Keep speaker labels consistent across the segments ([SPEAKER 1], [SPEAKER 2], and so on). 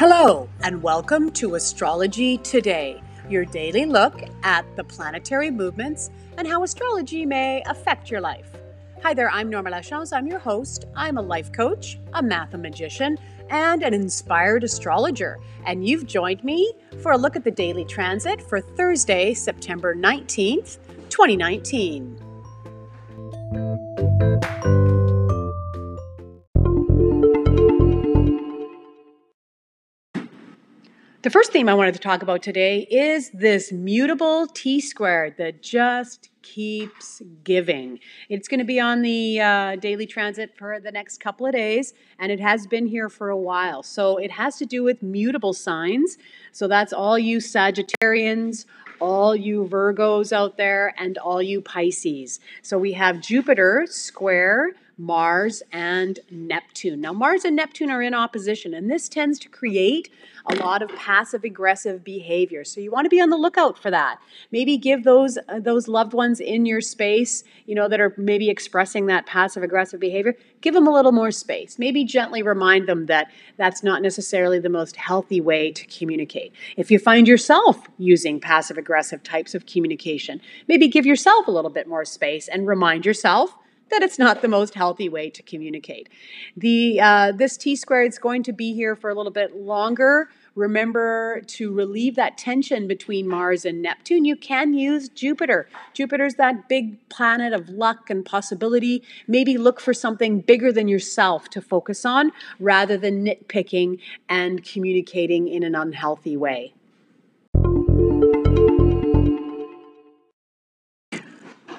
[SPEAKER 1] Hello, and welcome to Astrology Today, your daily look at the planetary movements and how astrology may affect your life. Hi there, I'm Norma Lachance. I'm your host. I'm a life coach, a mathemagician, and an inspired astrologer. And you've joined me for a look at the daily transit for Thursday, September 19th, 2019. The first theme I wanted to talk about today is this mutable T squared that just keeps giving. It's going to be on the uh, daily transit for the next couple of days, and it has been here for a while. So it has to do with mutable signs. So that's all you Sagittarians, all you Virgos out there, and all you Pisces. So we have Jupiter square Mars and Neptune. Now, Mars and Neptune are in opposition, and this tends to create a lot of passive aggressive behavior. So you want to be on the lookout for that. Maybe give those uh, those loved ones in your space, you know, that are maybe expressing that passive aggressive behavior, give them a little more space. Maybe gently remind them that that's not necessarily the most healthy way to communicate. If you find yourself using passive aggressive types of communication, maybe give yourself a little bit more space and remind yourself that it's not the most healthy way to communicate. The uh, this T squared is going to be here for a little bit longer. Remember to relieve that tension between Mars and Neptune. You can use Jupiter. Jupiter's that big planet of luck and possibility. Maybe look for something bigger than yourself to focus on rather than nitpicking and communicating in an unhealthy way.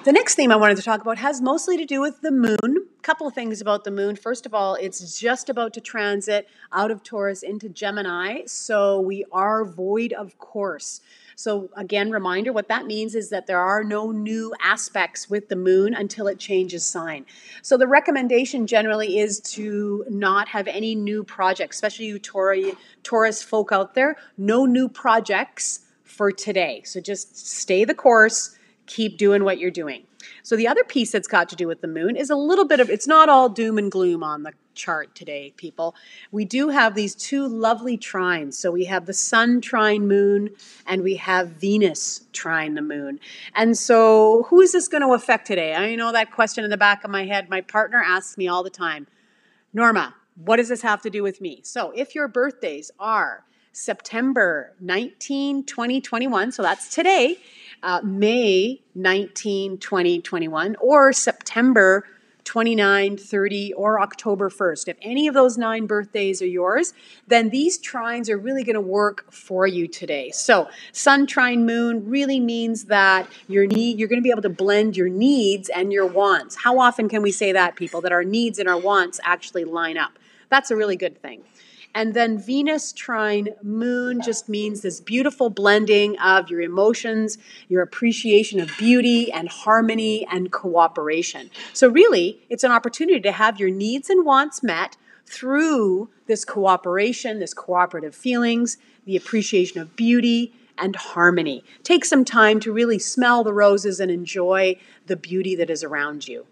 [SPEAKER 1] The next theme I wanted to talk about has mostly to do with the moon. A couple of things about the moon. First of all, it's just about to transit out of Taurus into Gemini, so we are void of course. So, again, reminder what that means is that there are no new aspects with the moon until it changes sign. So, the recommendation generally is to not have any new projects, especially you Taurus folk out there, no new projects for today. So, just stay the course keep doing what you're doing. So the other piece that's got to do with the moon is a little bit of it's not all doom and gloom on the chart today, people. We do have these two lovely trines. So we have the sun trine moon and we have Venus trine the moon. And so who is this going to affect today? I know that question in the back of my head. My partner asks me all the time, Norma, what does this have to do with me? So if your birthdays are September 19, 2021, so that's today, uh, May 19, 2021, or September 29, 30, or October 1st. If any of those nine birthdays are yours, then these trines are really going to work for you today. So, sun trine moon really means that your need you're going to be able to blend your needs and your wants. How often can we say that people that our needs and our wants actually line up? That's a really good thing. And then Venus trine moon just means this beautiful blending of your emotions, your appreciation of beauty and harmony and cooperation. So, really, it's an opportunity to have your needs and wants met through this cooperation, this cooperative feelings, the appreciation of beauty and harmony. Take some time to really smell the roses and enjoy the beauty that is around you.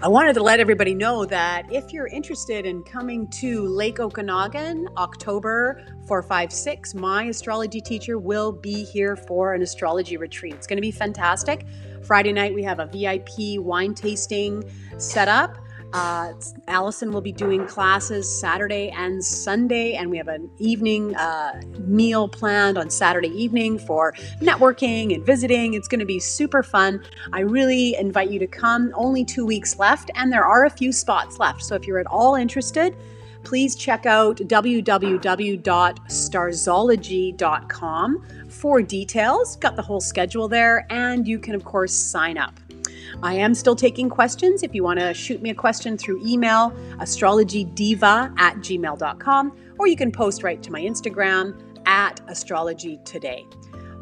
[SPEAKER 1] I wanted to let everybody know that if you're interested in coming to Lake Okanagan, October 456, my astrology teacher will be here for an astrology retreat. It's going to be fantastic. Friday night, we have a VIP wine tasting set up. Uh, Alison will be doing classes Saturday and Sunday, and we have an evening uh, meal planned on Saturday evening for networking and visiting. It's going to be super fun. I really invite you to come. Only two weeks left, and there are a few spots left. So if you're at all interested, please check out www.starzology.com for details. Got the whole schedule there, and you can, of course, sign up. I am still taking questions. If you want to shoot me a question through email, astrologydiva at gmail.com, or you can post right to my Instagram at astrology today.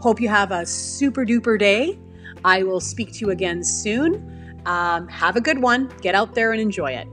[SPEAKER 1] Hope you have a super duper day. I will speak to you again soon. Um, have a good one. Get out there and enjoy it.